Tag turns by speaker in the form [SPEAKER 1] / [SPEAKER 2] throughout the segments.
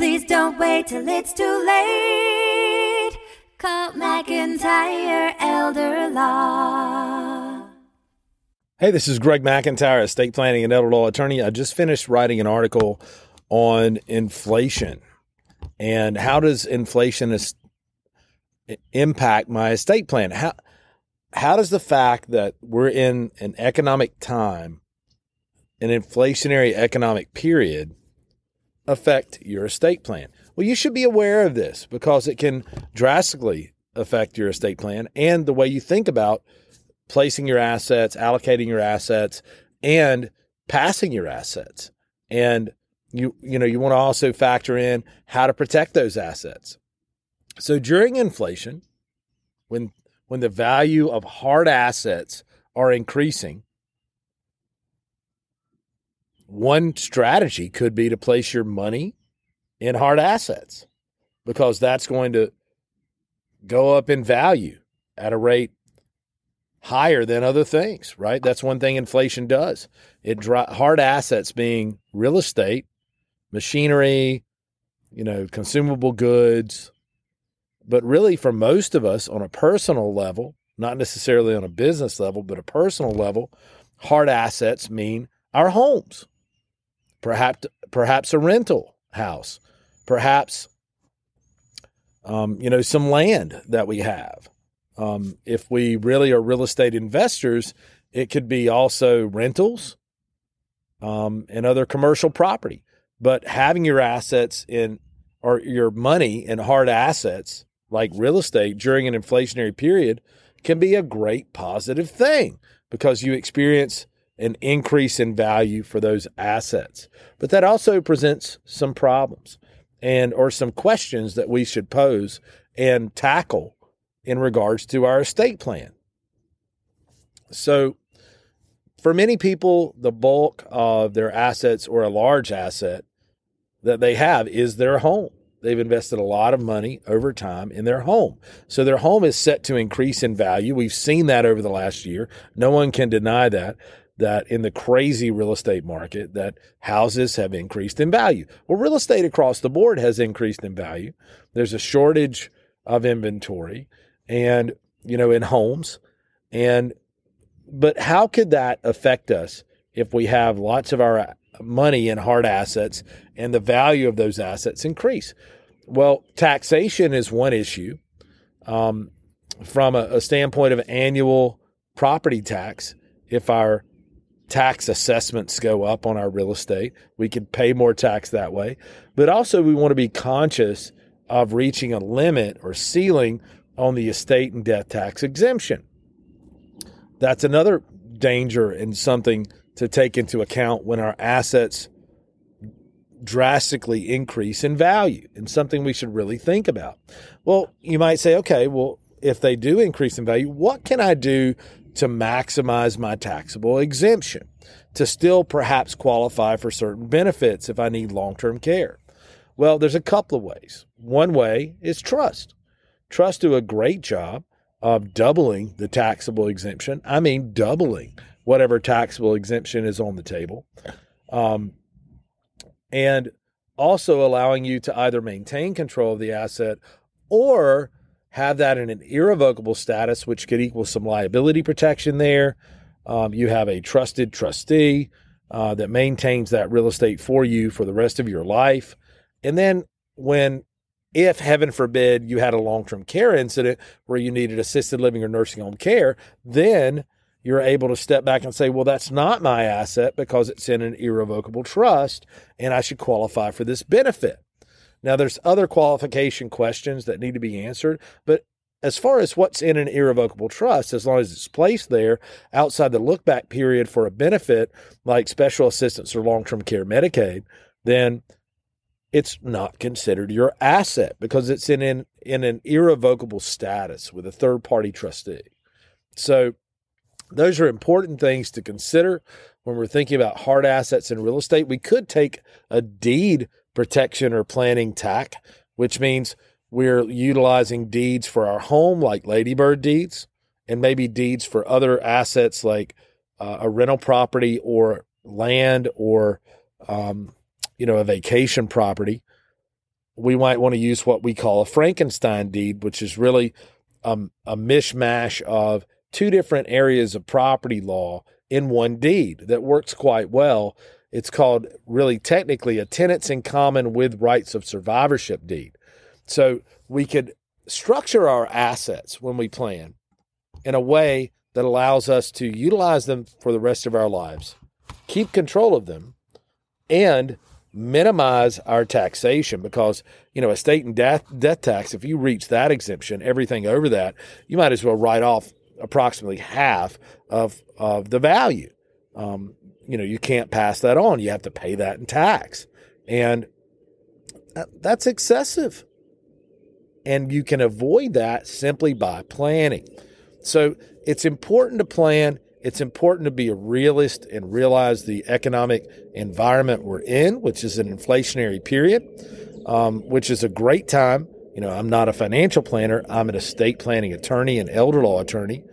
[SPEAKER 1] Please don't wait till it's too late. Call McIntyre Elder Law.
[SPEAKER 2] Hey, this is Greg McIntyre, estate planning and elder law attorney. I just finished writing an article on inflation and how does inflation is, impact my estate plan? How how does the fact that we're in an economic time, an inflationary economic period, affect your estate plan? Well, you should be aware of this because it can drastically affect your estate plan and the way you think about placing your assets, allocating your assets, and passing your assets. And you you know, you want to also factor in how to protect those assets. So during inflation, when when the value of hard assets are increasing, one strategy could be to place your money in hard assets because that's going to go up in value at a rate higher than other things, right? That's one thing inflation does. It hard assets being real estate, machinery, you know, consumable goods, but really for most of us on a personal level, not necessarily on a business level, but a personal level, hard assets mean our homes. Perhaps perhaps a rental house, perhaps um, you know some land that we have um, if we really are real estate investors, it could be also rentals um, and other commercial property. But having your assets in or your money in hard assets like real estate during an inflationary period can be a great positive thing because you experience an increase in value for those assets. But that also presents some problems and or some questions that we should pose and tackle in regards to our estate plan. So, for many people, the bulk of their assets or a large asset that they have is their home. They've invested a lot of money over time in their home. So their home is set to increase in value. We've seen that over the last year. No one can deny that that in the crazy real estate market that houses have increased in value. Well, real estate across the board has increased in value. There's a shortage of inventory and you know in homes and but how could that affect us if we have lots of our money in hard assets and the value of those assets increase well taxation is one issue um, from a, a standpoint of annual property tax if our tax assessments go up on our real estate we could pay more tax that way but also we want to be conscious of reaching a limit or ceiling on the estate and death tax exemption. That's another danger and something to take into account when our assets drastically increase in value and something we should really think about. Well, you might say, okay, well, if they do increase in value, what can I do to maximize my taxable exemption to still perhaps qualify for certain benefits if I need long term care? Well, there's a couple of ways. One way is trust. Trust do a great job of doubling the taxable exemption. I mean, doubling whatever taxable exemption is on the table. Um, and also allowing you to either maintain control of the asset or have that in an irrevocable status, which could equal some liability protection there. Um, you have a trusted trustee uh, that maintains that real estate for you for the rest of your life. And then when if heaven forbid you had a long-term care incident where you needed assisted living or nursing home care, then you're able to step back and say, well, that's not my asset because it's in an irrevocable trust and I should qualify for this benefit. Now, there's other qualification questions that need to be answered, but as far as what's in an irrevocable trust, as long as it's placed there outside the look back period for a benefit like special assistance or long term care Medicaid, then it's not considered your asset because it's in an, in an irrevocable status with a third party trustee. So those are important things to consider when we're thinking about hard assets in real estate. We could take a deed protection or planning tack, which means we're utilizing deeds for our home, like Ladybird deeds, and maybe deeds for other assets like uh, a rental property or land or um, you know, a vacation property. we might want to use what we call a Frankenstein deed, which is really um, a mishmash of two different areas of property law in one deed that works quite well. It's called really technically a tenants in common with rights of survivorship deed. So we could structure our assets when we plan in a way that allows us to utilize them for the rest of our lives, keep control of them, and minimize our taxation because you know estate and death death tax if you reach that exemption everything over that you might as well write off approximately half of of the value um, you know you can't pass that on. You have to pay that in tax. And that's excessive. And you can avoid that simply by planning. So it's important to plan. It's important to be a realist and realize the economic environment we're in, which is an inflationary period, um, which is a great time. You know, I'm not a financial planner, I'm an estate planning attorney and elder law attorney,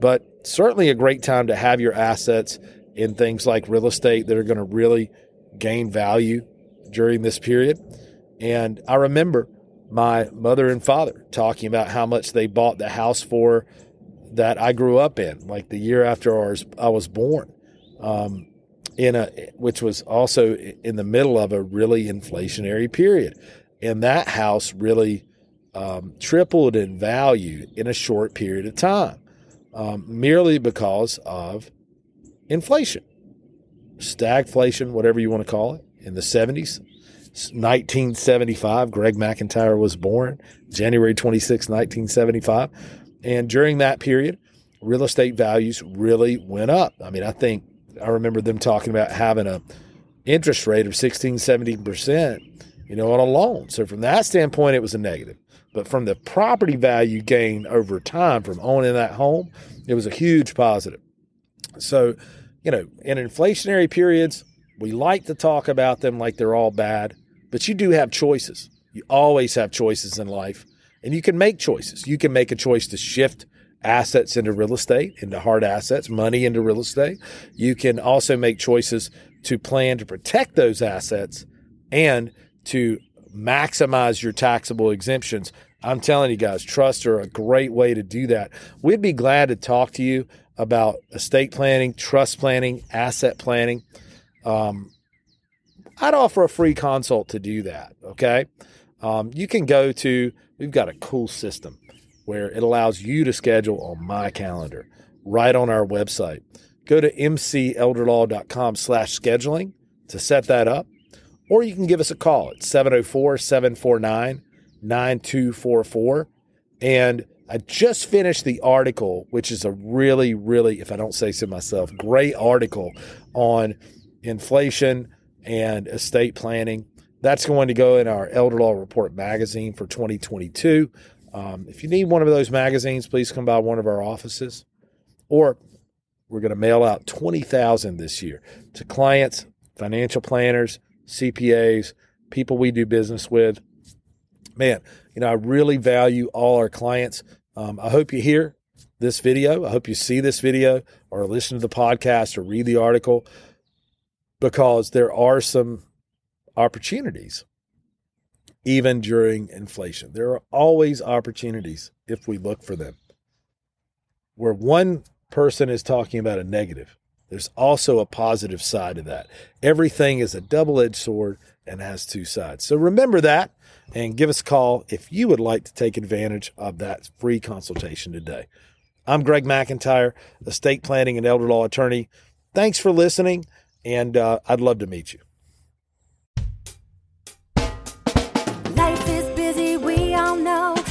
[SPEAKER 2] but certainly a great time to have your assets in things like real estate that are going to really gain value during this period. And I remember my mother and father talking about how much they bought the house for that I grew up in, like the year after was, I was born, um, in a which was also in the middle of a really inflationary period, and that house really um, tripled in value in a short period of time, um, merely because of inflation, stagflation, whatever you want to call it, in the seventies. 1975, Greg McIntyre was born, January 26, 1975. And during that period, real estate values really went up. I mean, I think I remember them talking about having a interest rate of 16, 17%, you know, on a loan. So from that standpoint, it was a negative. But from the property value gain over time from owning that home, it was a huge positive. So, you know, in inflationary periods, we like to talk about them like they're all bad, but you do have choices. You always have choices in life. And you can make choices. You can make a choice to shift assets into real estate, into hard assets, money into real estate. You can also make choices to plan to protect those assets and to maximize your taxable exemptions. I'm telling you guys, trusts are a great way to do that. We'd be glad to talk to you about estate planning, trust planning, asset planning. Um, I'd offer a free consult to do that. Okay. Um, you can go to We've got a cool system where it allows you to schedule on my calendar right on our website. Go to mcelderlaw.com slash scheduling to set that up, or you can give us a call at 704 749 9244. And I just finished the article, which is a really, really, if I don't say so myself, great article on inflation and estate planning. That's going to go in our Elder Law Report magazine for 2022. Um, if you need one of those magazines, please come by one of our offices. Or we're going to mail out 20,000 this year to clients, financial planners, CPAs, people we do business with. Man, you know, I really value all our clients. Um, I hope you hear this video. I hope you see this video or listen to the podcast or read the article because there are some opportunities, even during inflation. There are always opportunities if we look for them. Where one person is talking about a negative, there's also a positive side to that. Everything is a double edged sword and has two sides. So remember that and give us a call if you would like to take advantage of that free consultation today. I'm Greg McIntyre, estate planning and elder law attorney. Thanks for listening, and uh, I'd love to meet you.
[SPEAKER 1] Life is busy, we